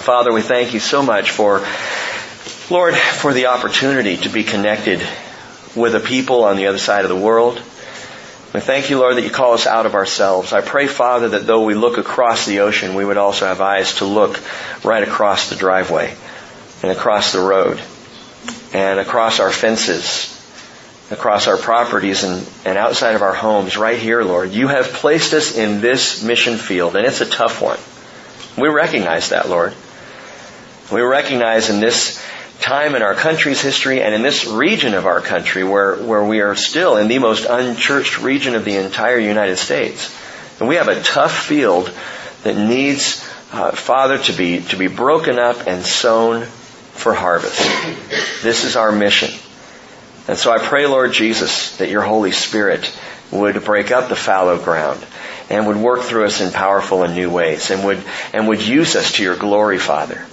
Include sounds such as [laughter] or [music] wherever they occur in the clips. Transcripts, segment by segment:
Father, we thank you so much for, Lord, for the opportunity to be connected with a people on the other side of the world. We thank you, Lord, that you call us out of ourselves. I pray, Father, that though we look across the ocean, we would also have eyes to look right across the driveway and across the road and across our fences, across our properties and, and outside of our homes right here, Lord. You have placed us in this mission field and it's a tough one. We recognize that, Lord. We recognize in this time in our country's history and in this region of our country where, where we are still in the most unchurched region of the entire United States. And we have a tough field that needs, uh, Father, to be, to be broken up and sown for harvest. This is our mission. And so I pray, Lord Jesus, that your Holy Spirit would break up the fallow ground and would work through us in powerful and new ways and would, and would use us to your glory, Father.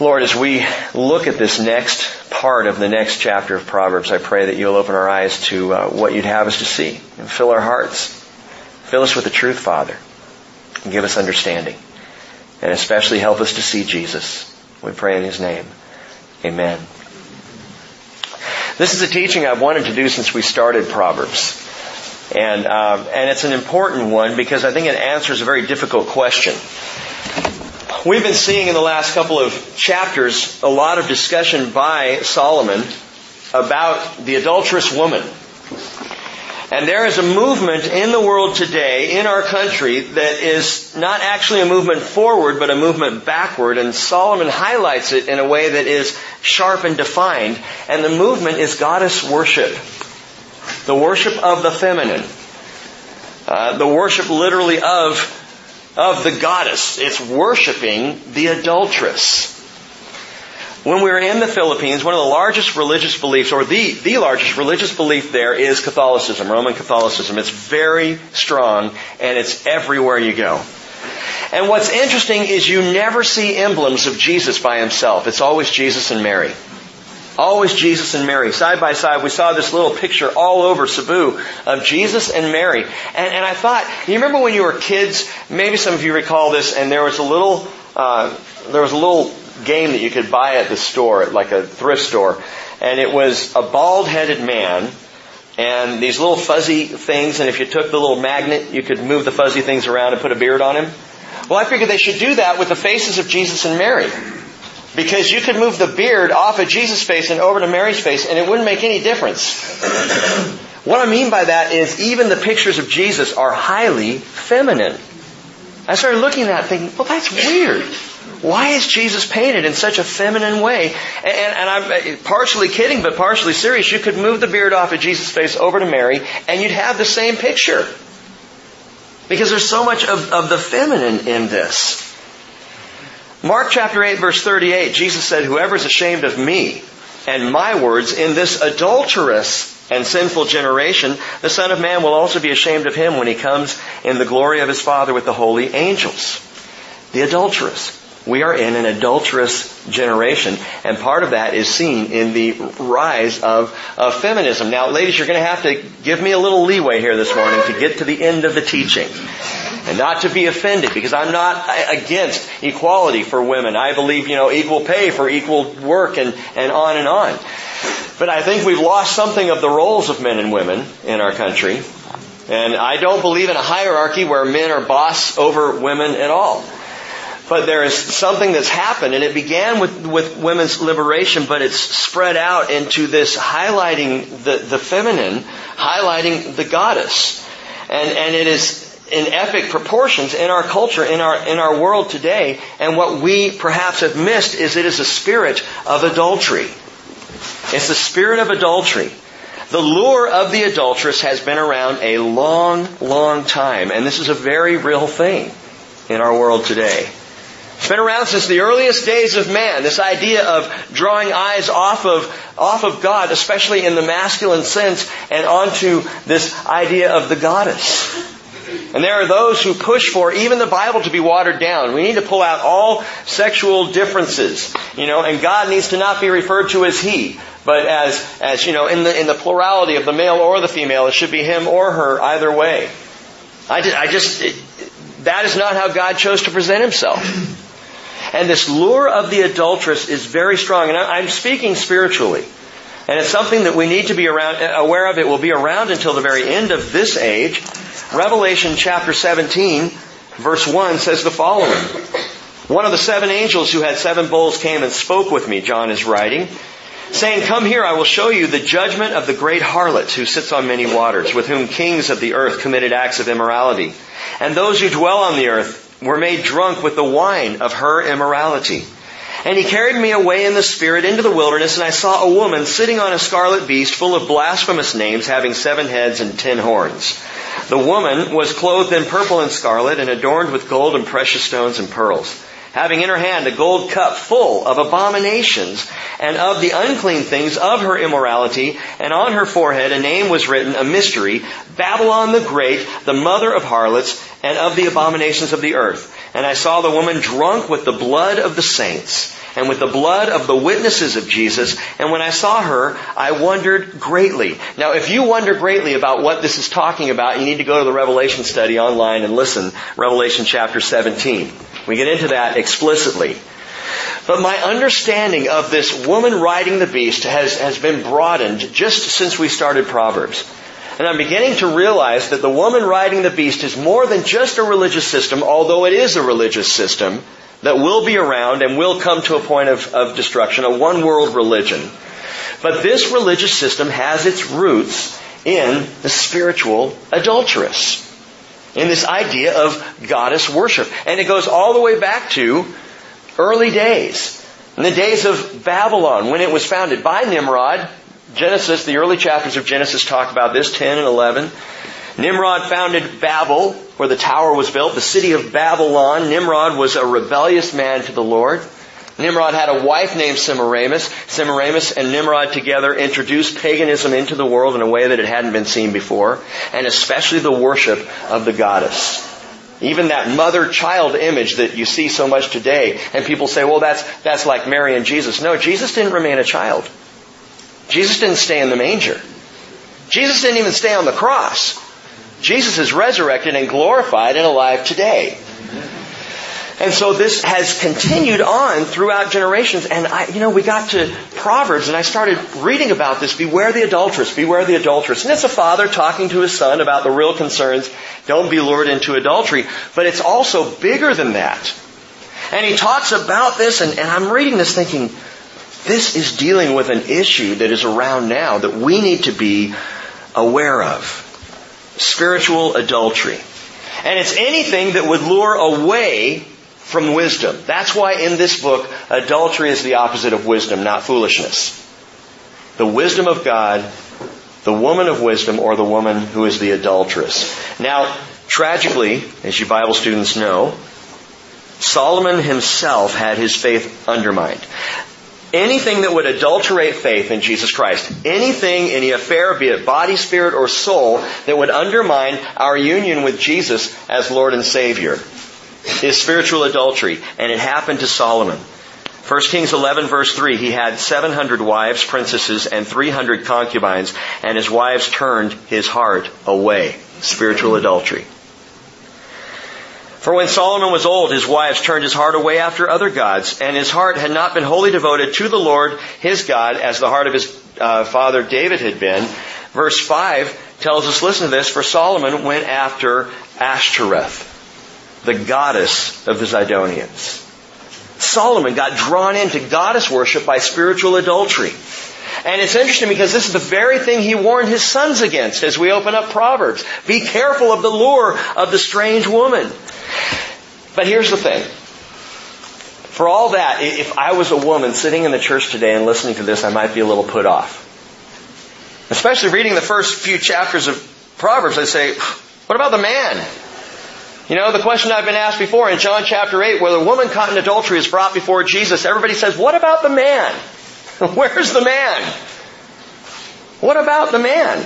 Lord, as we look at this next part of the next chapter of Proverbs, I pray that you'll open our eyes to uh, what you'd have us to see and fill our hearts. Fill us with the truth, Father, and give us understanding. And especially help us to see Jesus. We pray in His name. Amen. This is a teaching I've wanted to do since we started Proverbs. And, um, and it's an important one because I think it answers a very difficult question. We've been seeing in the last couple of chapters a lot of discussion by Solomon about the adulterous woman. And there is a movement in the world today, in our country, that is not actually a movement forward, but a movement backward. And Solomon highlights it in a way that is sharp and defined. And the movement is goddess worship. The worship of the feminine. Uh, the worship literally of of the goddess. It's worshiping the adulteress. When we were in the Philippines, one of the largest religious beliefs, or the, the largest religious belief there is Catholicism, Roman Catholicism. It's very strong and it's everywhere you go. And what's interesting is you never see emblems of Jesus by himself. It's always Jesus and Mary. Always Jesus and Mary, side by side. We saw this little picture all over Cebu of Jesus and Mary. And, and I thought, you remember when you were kids, maybe some of you recall this, and there was a little, uh, there was a little game that you could buy at the store, like a thrift store, and it was a bald-headed man, and these little fuzzy things, and if you took the little magnet, you could move the fuzzy things around and put a beard on him. Well, I figured they should do that with the faces of Jesus and Mary. Because you could move the beard off of Jesus' face and over to Mary's face and it wouldn't make any difference. [clears throat] what I mean by that is even the pictures of Jesus are highly feminine. I started looking at that thinking, well that's weird. Why is Jesus painted in such a feminine way? And, and, I'm uh, partially kidding, but partially serious. You could move the beard off of Jesus' face over to Mary, and you'd have the same picture. Because there's so much of, of the feminine in this. Mark chapter 8 verse 38, Jesus said, whoever is ashamed of me and my words in this adulterous and sinful generation, the Son of Man will also be ashamed of him when he comes in the glory of his Father with the holy angels. The adulterous. We are in an adulterous generation, and part of that is seen in the rise of, of feminism. Now, ladies, you're going to have to give me a little leeway here this morning to get to the end of the teaching. And not to be offended, because I'm not against equality for women. I believe, you know, equal pay for equal work and, and on and on. But I think we've lost something of the roles of men and women in our country. And I don't believe in a hierarchy where men are boss over women at all. But there is something that's happened, and it began with, with women's liberation, but it's spread out into this highlighting the, the feminine, highlighting the goddess. And, and it is in epic proportions in our culture, in our, in our world today. And what we perhaps have missed is it is a spirit of adultery. It's the spirit of adultery. The lure of the adulteress has been around a long, long time, and this is a very real thing in our world today. It's been around since the earliest days of man. This idea of drawing eyes off of, off of God, especially in the masculine sense, and onto this idea of the goddess. And there are those who push for even the Bible to be watered down. We need to pull out all sexual differences, you know, and God needs to not be referred to as He, but as, as, you know, in the, in the plurality of the male or the female, it should be him or her either way. I just, I just it, that is not how God chose to present Himself. And this lure of the adulteress is very strong. And I'm speaking spiritually. And it's something that we need to be around, uh, aware of. It will be around until the very end of this age. Revelation chapter 17, verse 1 says the following. One of the seven angels who had seven bowls came and spoke with me, John is writing, saying, Come here, I will show you the judgment of the great harlot who sits on many waters, with whom kings of the earth committed acts of immorality. And those who dwell on the earth were made drunk with the wine of her immorality. And he carried me away in the Spirit into the wilderness, and I saw a woman sitting on a scarlet beast full of blasphemous names, having seven heads and ten horns. The woman was clothed in purple and scarlet, and adorned with gold and precious stones and pearls having in her hand a gold cup full of abominations and of the unclean things of her immorality, and on her forehead a name was written, a mystery, Babylon the Great, the mother of harlots, and of the abominations of the earth. And I saw the woman drunk with the blood of the saints and with the blood of the witnesses of Jesus. And when I saw her, I wondered greatly. Now, if you wonder greatly about what this is talking about, you need to go to the Revelation study online and listen. Revelation chapter 17. We get into that explicitly. But my understanding of this woman riding the beast has, has been broadened just since we started Proverbs. And I'm beginning to realize that the woman riding the beast is more than just a religious system, although it is a religious system that will be around and will come to a point of, of destruction, a one world religion. But this religious system has its roots in the spiritual adulteress. In this idea of goddess worship. And it goes all the way back to early days. In the days of Babylon, when it was founded by Nimrod, Genesis, the early chapters of Genesis talk about this, 10 and 11. Nimrod founded Babel, where the tower was built, the city of Babylon. Nimrod was a rebellious man to the Lord. Nimrod had a wife named Semiramis. Semiramis and Nimrod together introduced paganism into the world in a way that it hadn't been seen before, and especially the worship of the goddess. Even that mother-child image that you see so much today, and people say, well, that's, that's like Mary and Jesus. No, Jesus didn't remain a child. Jesus didn't stay in the manger. Jesus didn't even stay on the cross. Jesus is resurrected and glorified and alive today. And so this has continued on throughout generations. And I, you know, we got to Proverbs and I started reading about this. Beware the adulteress. Beware the adulteress. And it's a father talking to his son about the real concerns. Don't be lured into adultery. But it's also bigger than that. And he talks about this and, and I'm reading this thinking, this is dealing with an issue that is around now that we need to be aware of. Spiritual adultery. And it's anything that would lure away from wisdom. That's why in this book, adultery is the opposite of wisdom, not foolishness. The wisdom of God, the woman of wisdom, or the woman who is the adulteress. Now, tragically, as you Bible students know, Solomon himself had his faith undermined anything that would adulterate faith in Jesus Christ, anything, any affair, be it body, spirit, or soul, that would undermine our union with Jesus as Lord and Savior, is spiritual adultery. And it happened to Solomon. 1 Kings 11 verse 3, he had 700 wives, princesses, and 300 concubines, and his wives turned his heart away. Spiritual adultery. For when Solomon was old, his wives turned his heart away after other gods, and his heart had not been wholly devoted to the Lord his God as the heart of his uh, father David had been. Verse 5 tells us, listen to this, for Solomon went after Ashtoreth, the goddess of the Zidonians. Solomon got drawn into goddess worship by spiritual adultery. And it's interesting because this is the very thing he warned his sons against as we open up Proverbs. Be careful of the lure of the strange woman. But here's the thing. For all that, if I was a woman sitting in the church today and listening to this, I might be a little put off. Especially reading the first few chapters of Proverbs, I say, what about the man? You know, the question I've been asked before in John chapter 8, where the woman caught in adultery is brought before Jesus, everybody says, what about the man? [laughs] Where's the man? What about the man?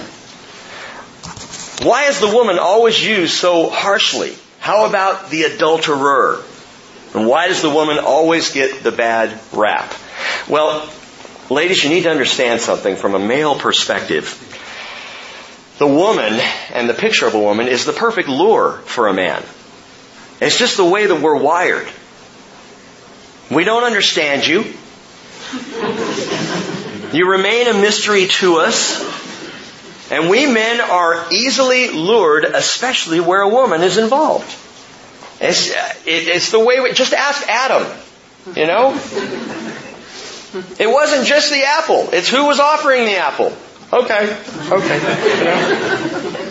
Why is the woman always used so harshly? How about the adulterer? And why does the woman always get the bad rap? Well, ladies, you need to understand something from a male perspective. The woman and the picture of a woman is the perfect lure for a man. It's just the way that we're wired. We don't understand you. You remain a mystery to us. And we men are easily lured, especially where a woman is involved. It's, uh, it's the way we, just ask Adam, you know? It wasn't just the apple. It's who was offering the apple. Okay, okay. You know?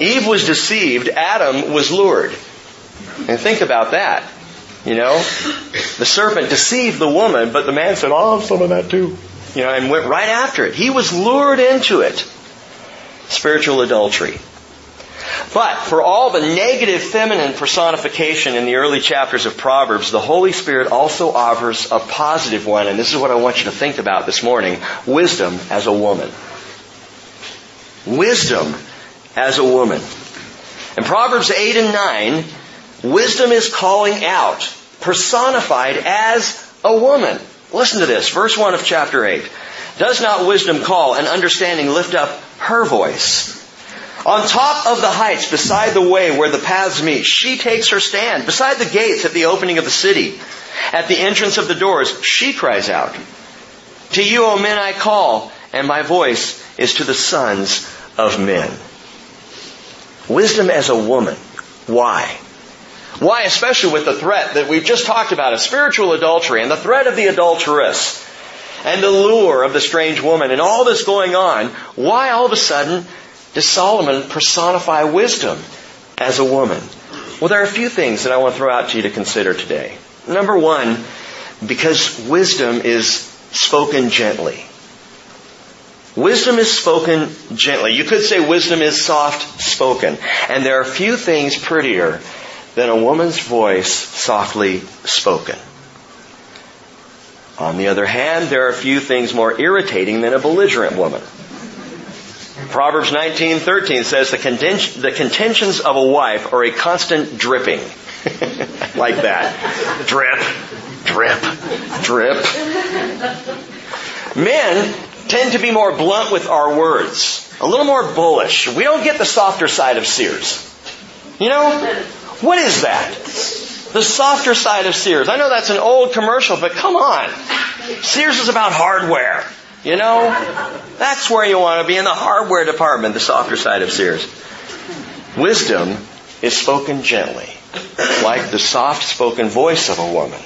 Eve was deceived. Adam was lured. And think about that. You know, the serpent deceived the woman, but the man said, "Oh, I'll have some of that too." You know, and went right after it. He was lured into it. Spiritual adultery. But for all the negative feminine personification in the early chapters of Proverbs, the Holy Spirit also offers a positive one, and this is what I want you to think about this morning. Wisdom as a woman. Wisdom as a woman. In Proverbs 8 and 9, wisdom is calling out, personified as a woman. Listen to this, verse 1 of chapter 8. Does not wisdom call and understanding lift up her voice? On top of the heights, beside the way where the paths meet, she takes her stand. Beside the gates at the opening of the city, at the entrance of the doors, she cries out. To you, O men, I call, and my voice is to the sons of men. Wisdom as a woman. Why? Why, especially with the threat that we've just talked about of spiritual adultery and the threat of the adulteress and the lure of the strange woman and all this going on, why all of a sudden does Solomon personify wisdom as a woman? Well, there are a few things that I want to throw out to you to consider today. Number one, because wisdom is spoken gently. Wisdom is spoken gently. You could say wisdom is soft spoken. And there are few things prettier than a woman's voice softly spoken. On the other hand, there are few things more irritating than a belligerent woman. Proverbs 19:13 says the, conten- the contentions of a wife are a constant dripping. [laughs] like that. Drip, drip, drip. Men tend to be more blunt with our words, a little more bullish. We don't get the softer side of Sears. You know, what is that? The softer side of Sears. I know that's an old commercial, but come on. Sears is about hardware. You know? That's where you want to be in the hardware department, the softer side of Sears. Wisdom is spoken gently, like the soft spoken voice of a woman.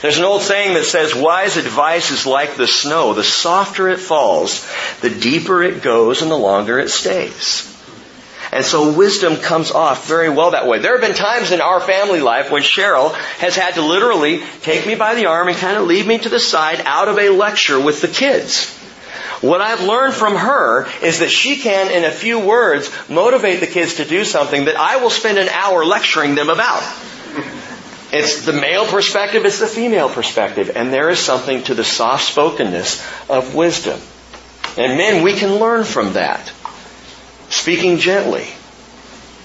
There's an old saying that says, wise advice is like the snow. The softer it falls, the deeper it goes and the longer it stays. And so wisdom comes off very well that way. There have been times in our family life when Cheryl has had to literally take me by the arm and kind of lead me to the side out of a lecture with the kids. What I've learned from her is that she can, in a few words, motivate the kids to do something that I will spend an hour lecturing them about. It's the male perspective, it's the female perspective, and there is something to the soft spokenness of wisdom. And men, we can learn from that. Speaking gently,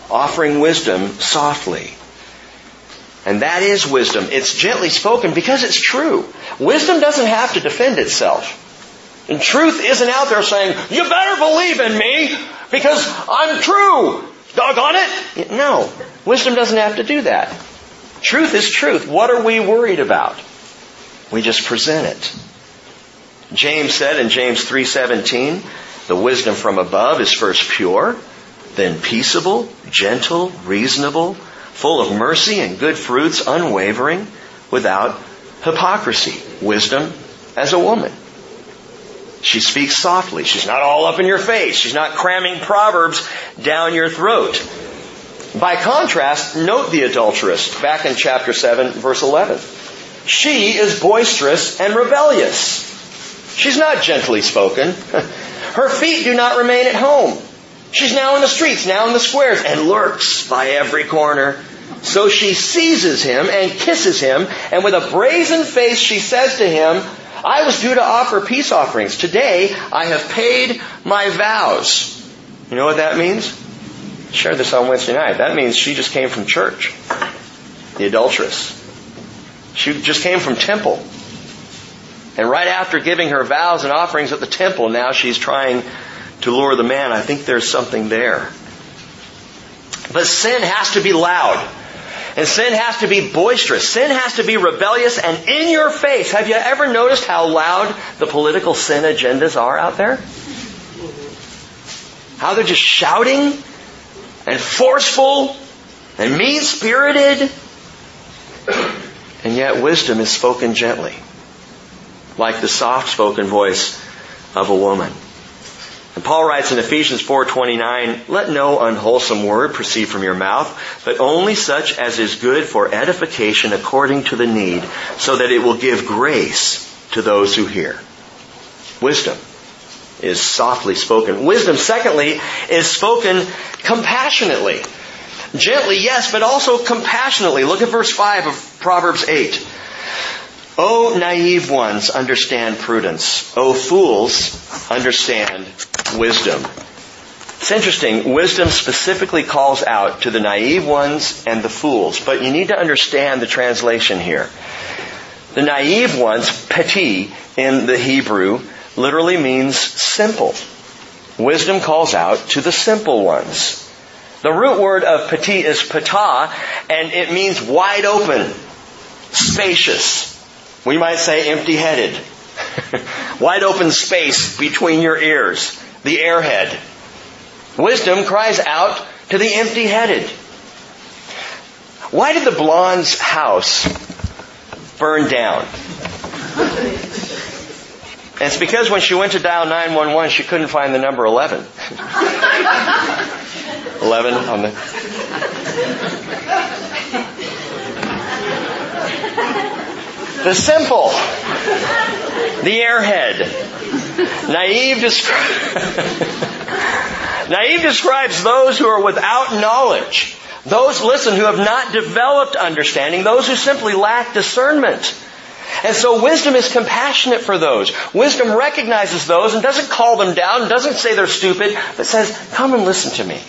offering wisdom softly. And that is wisdom. It's gently spoken because it's true. Wisdom doesn't have to defend itself. And truth isn't out there saying, you better believe in me because I'm true. Doggone it. No. Wisdom doesn't have to do that. Truth is truth. What are we worried about? We just present it. James said in James 3:17, the wisdom from above is first pure, then peaceable, gentle, reasonable, full of mercy and good fruits, unwavering, without hypocrisy. Wisdom as a woman. She speaks softly. She's not all up in your face. She's not cramming proverbs down your throat. By contrast, note the adulteress back in chapter 7, verse 11. She is boisterous and rebellious. She's not gently spoken. [laughs] Her feet do not remain at home. She's now in the streets, now in the squares, and lurks by every corner. So she seizes him and kisses him, and with a brazen face she says to him, I was due to offer peace offerings. Today I have paid my vows. You know what that means? shared this on Wednesday night. That means she just came from church. The adulteress. She just came from temple. And right after giving her vows and offerings at the temple, now she's trying to lure the man. I think there's something there. But sin has to be loud. And sin has to be boisterous. Sin has to be rebellious and in your face. Have you ever noticed how loud the political sin agendas are out there? How they're just shouting and forceful and mean spirited. And yet wisdom is spoken gently, like the soft spoken voice of a woman. And Paul writes in Ephesians 4:29, "Let no unwholesome word proceed from your mouth, but only such as is good for edification according to the need, so that it will give grace to those who hear." Wisdom is softly spoken. Wisdom, secondly, is spoken compassionately. Gently, yes, but also compassionately. Look at verse 5 of Proverbs 8. O naive ones, understand prudence. O fools, understand wisdom. It's interesting. Wisdom specifically calls out to the naive ones and the fools, but you need to understand the translation here. The naive ones, peti in the Hebrew, literally means simple. Wisdom calls out to the simple ones. The root word of peti is pata, and it means wide open, spacious. We might say empty-headed. [laughs] wide open space between your ears, the airhead. Wisdom cries out to the empty-headed. Why did the blonde's house burn down? And it's because when she went to dial 911, she couldn't find the number 11. [laughs] 11 on the. [laughs] The simple. The airhead. Naive, descri- [laughs] Naive describes those who are without knowledge. Those, listen, who have not developed understanding. Those who simply lack discernment. And so wisdom is compassionate for those. Wisdom recognizes those and doesn't call them down, doesn't say they're stupid, but says, come and listen to me.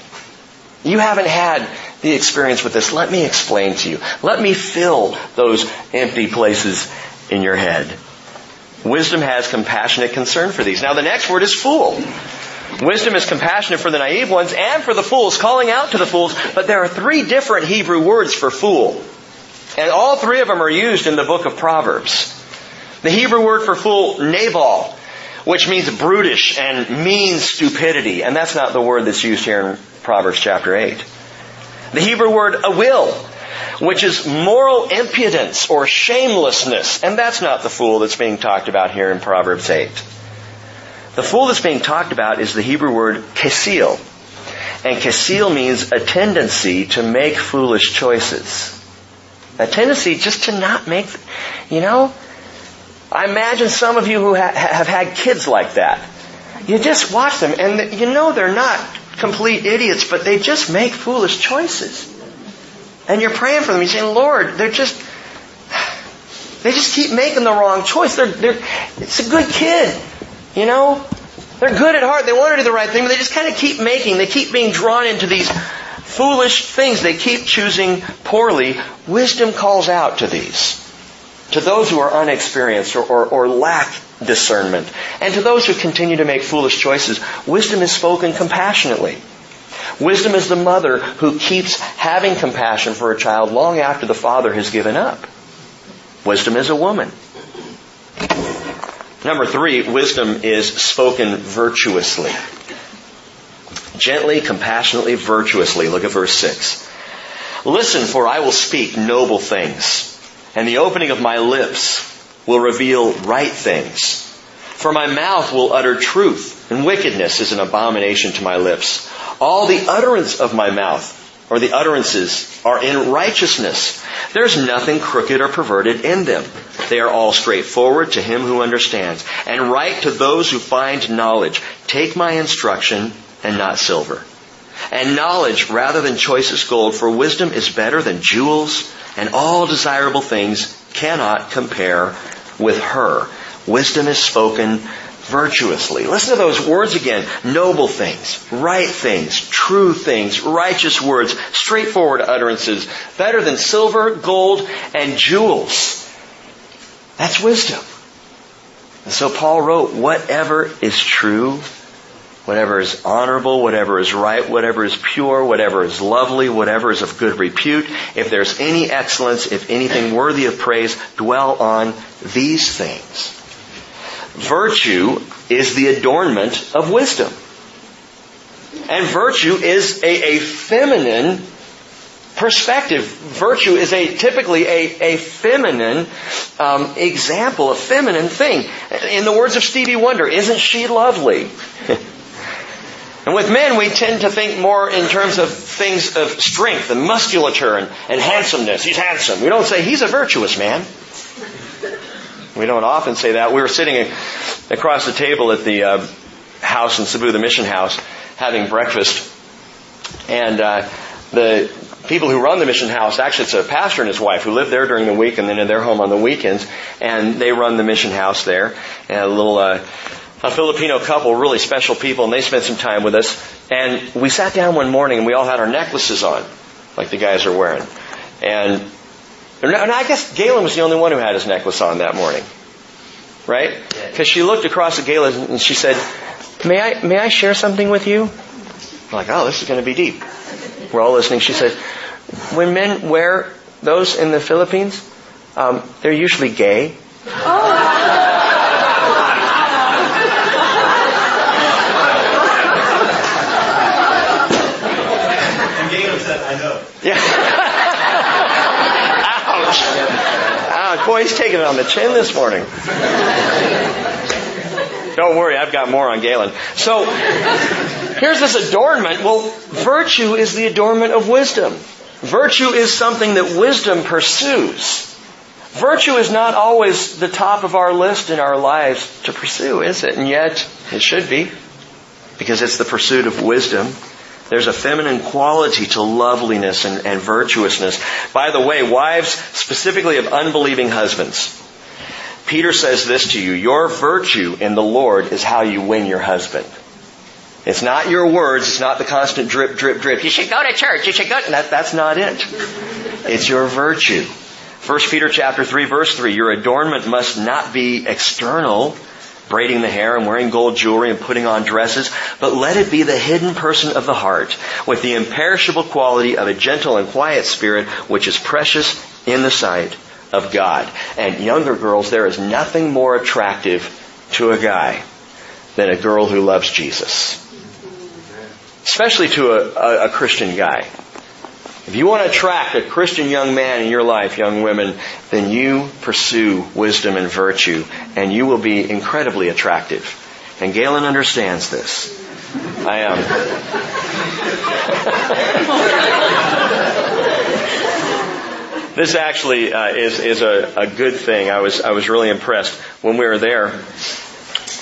You haven't had the experience with this. Let me explain to you. Let me fill those empty places in your head. Wisdom has compassionate concern for these. Now the next word is fool. Wisdom is compassionate for the naive ones and for the fools, calling out to the fools, but there are three different Hebrew words for fool. And all three of them are used in the book of Proverbs. The Hebrew word for fool, Nabal, which means brutish and mean stupidity. And that's not the word that's used here in Proverbs chapter 8. The Hebrew word awil, which is moral impudence or shamelessness. And that's not the fool that's being talked about here in Proverbs 8. The fool that's being talked about is the Hebrew word kesil. And kesil means a tendency to make foolish choices. A tendency just to not make, you know, I imagine some of you who ha- have had kids like that. You just watch them and you know they're not complete idiots, but they just make foolish choices. And you're praying for them. You're saying, Lord, they're just, they just keep making the wrong choice. They're, they're, it's a good kid, you know? They're good at heart. They want to do the right thing, but they just kind of keep making, they keep being drawn into these foolish things. They keep choosing poorly. Wisdom calls out to these. To those who are unexperienced or, or, or lack discernment. And to those who continue to make foolish choices, wisdom is spoken compassionately. Wisdom is the mother who keeps having compassion for a child long after the father has given up. Wisdom is a woman. Number three, wisdom is spoken virtuously. Gently, compassionately, virtuously. Look at verse 6. Listen, for I will speak noble things, and the opening of my lips will reveal right things. For my mouth will utter truth, and wickedness is an abomination to my lips. All the utterance of my mouth, or the utterances, are in righteousness. There's nothing crooked or perverted in them. They are all straightforward to him who understands, and right to those who find knowledge. Take my instruction and not silver. And knowledge rather than choicest gold, for wisdom is better than jewels, and all desirable things cannot compare with her. Wisdom is spoken virtuously. Listen to those words again. Noble things, right things, true things, righteous words, straightforward utterances, better than silver, gold, and jewels. That's wisdom. And so Paul wrote, whatever is true, whatever is honorable, whatever is right, whatever is pure, whatever is lovely, whatever is of good repute, if there's any excellence, if anything worthy of praise, dwell on these things. Virtue is the adornment of wisdom. And virtue is a, a feminine perspective. Virtue is a typically a, a feminine um, example, a feminine thing. In the words of Stevie Wonder, isn't she lovely? [laughs] and with men, we tend to think more in terms of things of strength and musculature and, and handsomeness. He's handsome. We don't say he's a virtuous man. We don't often say that. We were sitting across the table at the uh, house in Cebu, the mission house, having breakfast, and uh, the people who run the mission house, actually it's a pastor and his wife who live there during the week and then in their home on the weekends, and they run the mission house there. And a little, uh, a Filipino couple, really special people, and they spent some time with us. And we sat down one morning and we all had our necklaces on, like the guys are wearing. And, and I guess Galen was the only one who had his necklace on that morning. Right? Because she looked across at Galen and she said, may I, may I share something with you? I'm like, oh, this is going to be deep. We're all listening. She said, when men wear those in the Philippines, um, they're usually gay. Oh. Boy, he's taking it on the chin this morning. Don't worry, I've got more on Galen. So, here's this adornment. Well, virtue is the adornment of wisdom. Virtue is something that wisdom pursues. Virtue is not always the top of our list in our lives to pursue, is it? And yet, it should be. Because it's the pursuit of wisdom. There's a feminine quality to loveliness and, and virtuousness. By the way, wives specifically of unbelieving husbands. Peter says this to you, your virtue in the Lord is how you win your husband. It's not your words. It's not the constant drip, drip, drip. You should go to church. You should go. That, that's not it. It's your virtue. 1 Peter chapter 3 verse 3, your adornment must not be external, braiding the hair and wearing gold jewelry and putting on dresses, but let it be the hidden person of the heart with the imperishable quality of a gentle and quiet spirit which is precious in the sight of God. And younger girls, there is nothing more attractive to a guy than a girl who loves Jesus especially to a, a, a Christian guy. If you want to attract a Christian young man in your life, young women, then you pursue wisdom and virtue, and you will be incredibly attractive. And Galen understands this. I am. Um, [laughs] this actually uh, is is a, a good thing. I was I was really impressed when we were there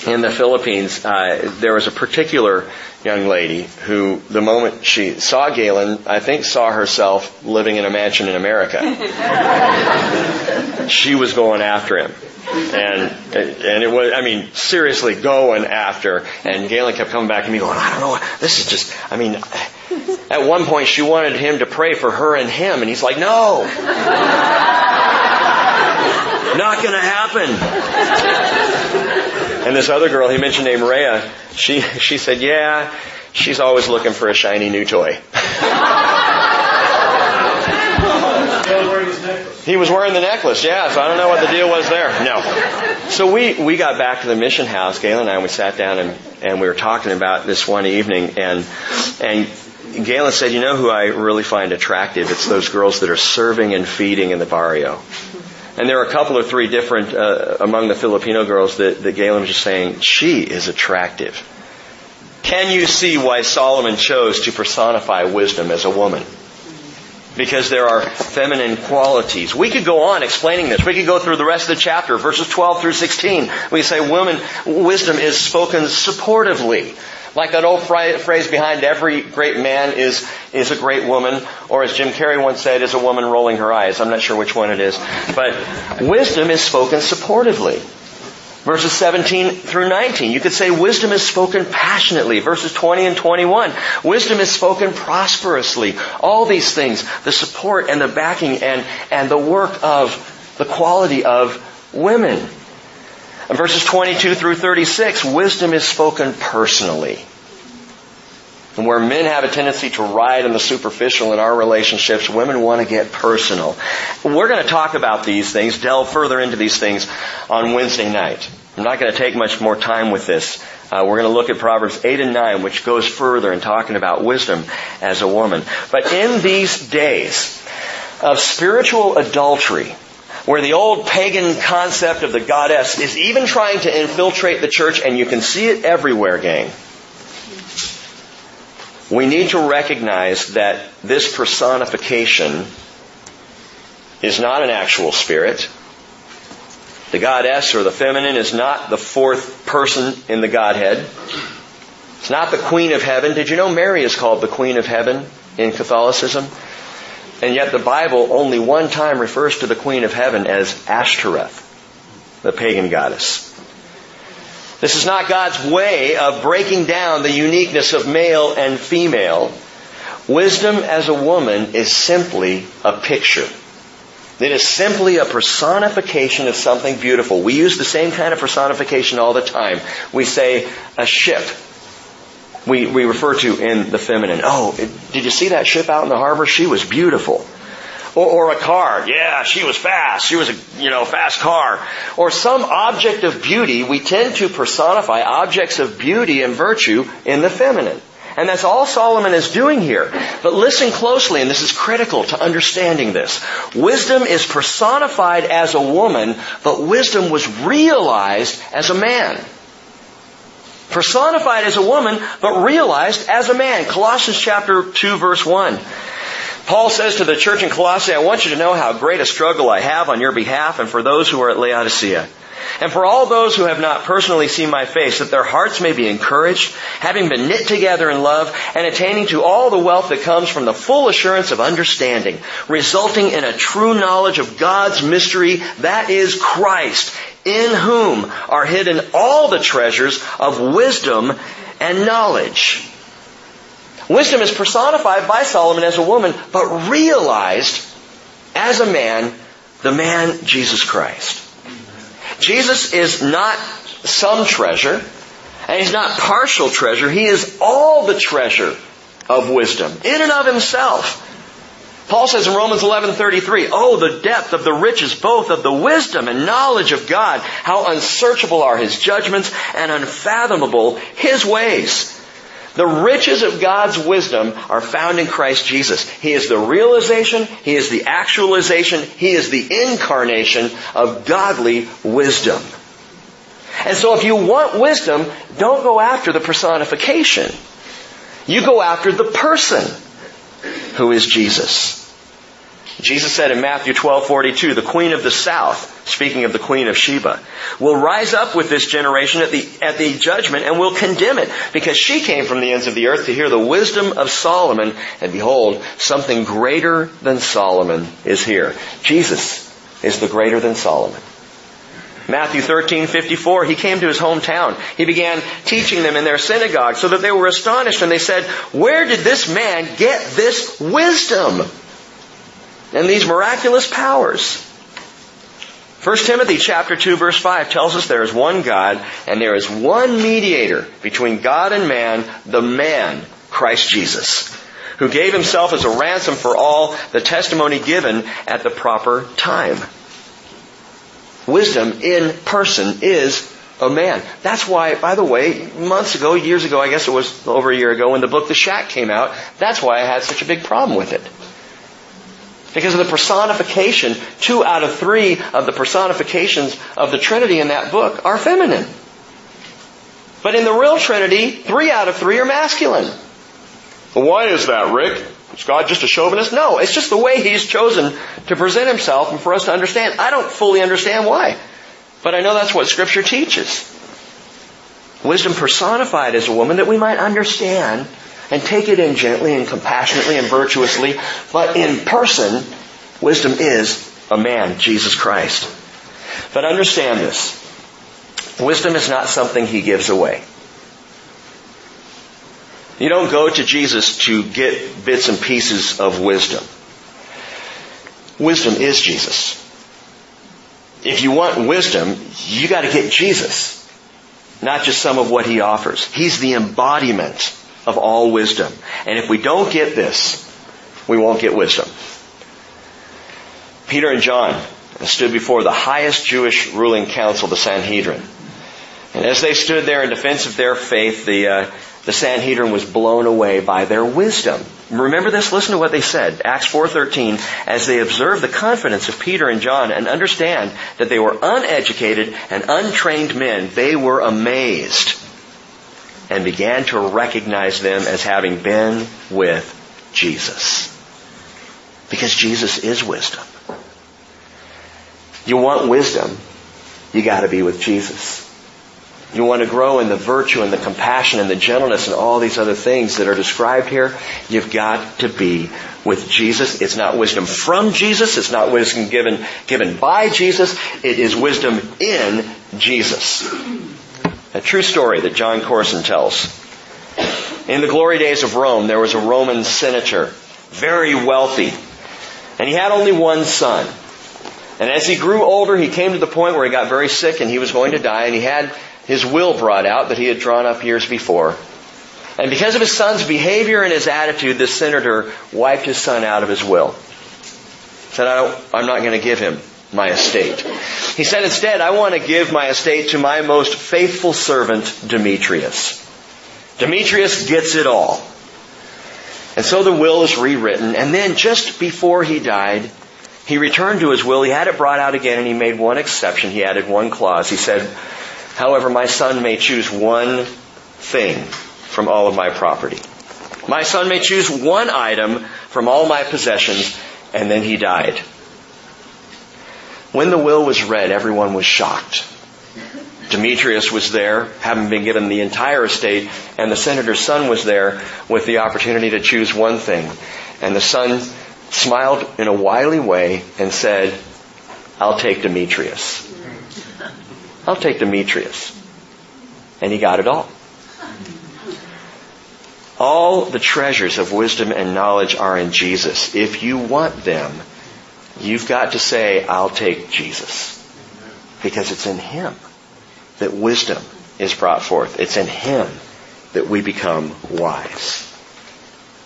in the Philippines. Uh, there was a particular young lady who, the moment she saw Galen, I think saw herself living in a mansion in America. [laughs] she was going after him. And, and it was, I mean, seriously going after. And Galen kept coming back to me going, I don't know, this is just, I mean, at one point she wanted him to pray for her and him, and he's like, no! [laughs] Not gonna happen. And this other girl he mentioned named Rhea, she, she said, yeah, she's always looking for a shiny new toy. He was wearing the necklace, yeah, so I don't know what the deal was there. No. So we, we got back to the mission house, Galen and I, and we sat down and, and we were talking about this one evening and, and Galen said, you know who I really find attractive? It's those girls that are serving and feeding in the barrio. And there are a couple or three different uh, among the Filipino girls that, that Galen was just saying, she is attractive. Can you see why Solomon chose to personify wisdom as a woman? Because there are feminine qualities. We could go on explaining this. We could go through the rest of the chapter, verses 12 through 16. We say woman, wisdom is spoken supportively. Like that old phrase behind every great man is, is a great woman, or as Jim Carrey once said, is a woman rolling her eyes. I'm not sure which one it is. But wisdom is spoken supportively. Verses 17 through 19. You could say wisdom is spoken passionately. Verses 20 and 21. Wisdom is spoken prosperously. All these things, the support and the backing and, and the work of the quality of women. In verses 22 through 36, wisdom is spoken personally. And where men have a tendency to ride on the superficial in our relationships, women want to get personal. We're going to talk about these things, delve further into these things on Wednesday night. I'm not going to take much more time with this. Uh, we're going to look at Proverbs 8 and 9, which goes further in talking about wisdom as a woman. But in these days of spiritual adultery, where the old pagan concept of the goddess is even trying to infiltrate the church, and you can see it everywhere, gang we need to recognize that this personification is not an actual spirit. The goddess or the feminine is not the fourth person in the Godhead. It's not the Queen of Heaven. Did you know Mary is called the Queen of Heaven in Catholicism? And yet the Bible only one time refers to the Queen of Heaven as Ashtoreth, the pagan goddess. This is not God's way of breaking down the uniqueness of male and female. Wisdom as a woman is simply a picture. It is simply a personification of something beautiful. We use the same kind of personification all the time. We say a ship. We, we refer to in the feminine. Oh, did you see that ship out in the harbor? She was beautiful. Or, or, a car. Yeah, she was fast. She was a, you know, fast car. Or some object of beauty. We tend to personify objects of beauty and virtue in the feminine. And that's all Solomon is doing here. But listen closely, and this is critical to understanding this. Wisdom is personified as a woman, but wisdom was realized as a man. Personified as a woman, but realized as a man. Colossians chapter 2 verse 1. Paul says to the church in Colossae, I want you to know how great a struggle I have on your behalf and for those who are at Laodicea. And for all those who have not personally seen my face, that their hearts may be encouraged, having been knit together in love, and attaining to all the wealth that comes from the full assurance of understanding, resulting in a true knowledge of God's mystery, that is Christ, in whom are hidden all the treasures of wisdom and knowledge. Wisdom is personified by Solomon as a woman, but realized as a man, the man Jesus Christ. Jesus is not some treasure, and he's not partial treasure. He is all the treasure of wisdom, in and of himself. Paul says in Romans 11:33, "Oh, the depth of the riches both of the wisdom and knowledge of God, how unsearchable are his judgments and unfathomable his ways." The riches of God's wisdom are found in Christ Jesus. He is the realization, He is the actualization, He is the incarnation of godly wisdom. And so if you want wisdom, don't go after the personification. You go after the person who is Jesus. Jesus said in Matthew 12:42, the queen of the south, speaking of the queen of Sheba, will rise up with this generation at the at the judgment and will condemn it because she came from the ends of the earth to hear the wisdom of Solomon and behold, something greater than Solomon is here. Jesus is the greater than Solomon. Matthew 13:54 he came to his hometown. He began teaching them in their synagogue so that they were astonished and they said, "Where did this man get this wisdom?" And these miraculous powers. 1 Timothy chapter 2 verse 5 tells us there is one God and there is one mediator between God and man, the man, Christ Jesus, who gave himself as a ransom for all, the testimony given at the proper time. Wisdom in person is a man. That's why, by the way, months ago, years ago, I guess it was over a year ago, when the book The Shack came out, that's why I had such a big problem with it. Because of the personification, two out of three of the personifications of the Trinity in that book are feminine. But in the real Trinity, three out of three are masculine. Why is that, Rick? Is God just a chauvinist? No, it's just the way He's chosen to present Himself and for us to understand. I don't fully understand why. But I know that's what Scripture teaches. Wisdom personified as a woman that we might understand and take it in gently and compassionately and virtuously. But in person, wisdom is a man, Jesus Christ. But understand this. Wisdom is not something he gives away. You don't go to Jesus to get bits and pieces of wisdom. Wisdom is Jesus. If you want wisdom, you gotta get Jesus. Not just some of what he offers. He's the embodiment of all wisdom. And if we don't get this, we won't get wisdom. Peter and John stood before the highest Jewish ruling council, the Sanhedrin. And as they stood there in defense of their faith, the, uh, the Sanhedrin was blown away by their wisdom. Remember this? Listen to what they said. Acts 4.13, as they observed the confidence of Peter and John and understand that they were uneducated and untrained men, they were amazed and began to recognize them as having been with Jesus. Because Jesus is wisdom. You want wisdom, you gotta be with Jesus. You want to grow in the virtue and the compassion and the gentleness and all these other things that are described here, you've got to be with Jesus. It's not wisdom from Jesus. It's not wisdom given, given by Jesus. It is wisdom in Jesus. A true story that Jon Courson tells. In the glory days of Rome, there was a Roman senator, very wealthy, and he had only one son. And as he grew older, he came to the point where he got very sick and he was going to die, and he had his will brought out that he had drawn up years before. And because of his son's behavior and his attitude, this senator wiped his son out of his will. Said, I am not going to give him my estate. He said instead, I want to give my estate to my most faithful servant, Demetrius. Demetrius gets it all. And so the will is rewritten, and then just before he died, he returned to his will, he had it brought out again, and he made one exception. He added one clause. He said, However, my son may choose one thing from all of my property. My son may choose one item from all my possessions, and then he died. When the will was read, everyone was shocked. Demetrius was there, having been given the entire estate, and the senator's son was there with the opportunity to choose one thing. And the son smiled in a wily way and said, I'll take Demetrius. I'll take Demetrius. And he got it all. All the treasures of wisdom and knowledge are in Jesus. If you want them, you've got to say, I'll take Jesus. Because it's in Him that wisdom is brought forth. It's in Him that we become wise.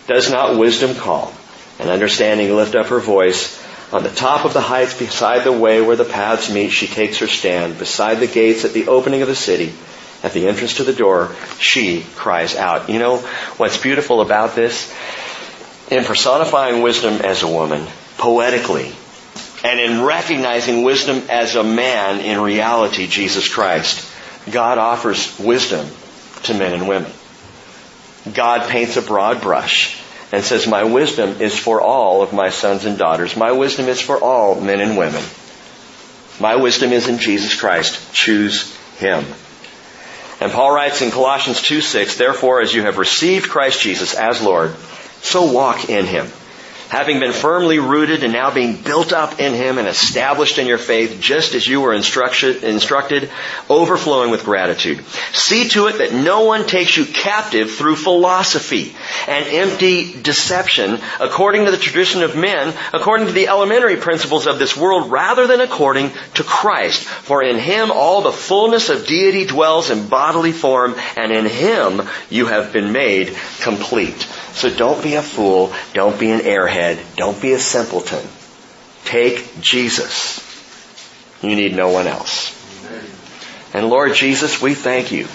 Does not wisdom call and understanding lift up her voice? On the top of the heights beside the way where the paths meet, she takes her stand. Beside the gates at the opening of the city, at the entrance to the door, she cries out. You know what's beautiful about this? In personifying wisdom as a woman, poetically, and in recognizing wisdom as a man in reality, Jesus Christ, God offers wisdom to men and women. God paints a broad brush and says, My wisdom is for all of my sons and daughters. My wisdom is for all men and women. My wisdom is in Jesus Christ. Choose Him. And Paul writes in Colossians 2 6, Therefore, as you have received Christ Jesus as Lord, so walk in Him having been firmly rooted and now being built up in Him and established in your faith, just as you were instructed, overflowing with gratitude. See to it that no one takes you captive through philosophy and empty deception, according to the tradition of men, according to the elementary principles of this world, rather than according to Christ. For in Him all the fullness of deity dwells in bodily form, and in Him you have been made complete. So don't be a fool. Don't be an airhead. Don't be a simpleton. Take Jesus. You need no one else. And Lord Jesus, we thank you.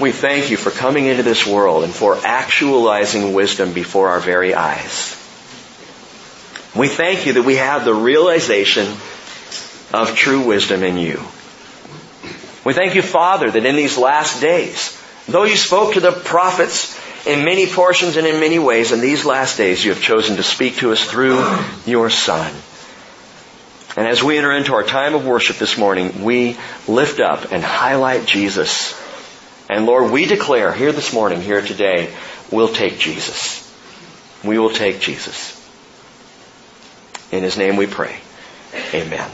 We thank you for coming into this world and for actualizing wisdom before our very eyes. We thank you that we have the realization of true wisdom in you. We thank you, Father, that in these last days, though you spoke to the prophets in many portions and in many ways. In these last days, you have chosen to speak to us through your Son. And as we enter into our time of worship this morning, we lift up and highlight Jesus. And Lord, we declare here this morning, here today, we'll take Jesus. We will take Jesus. In His name we pray. Amen.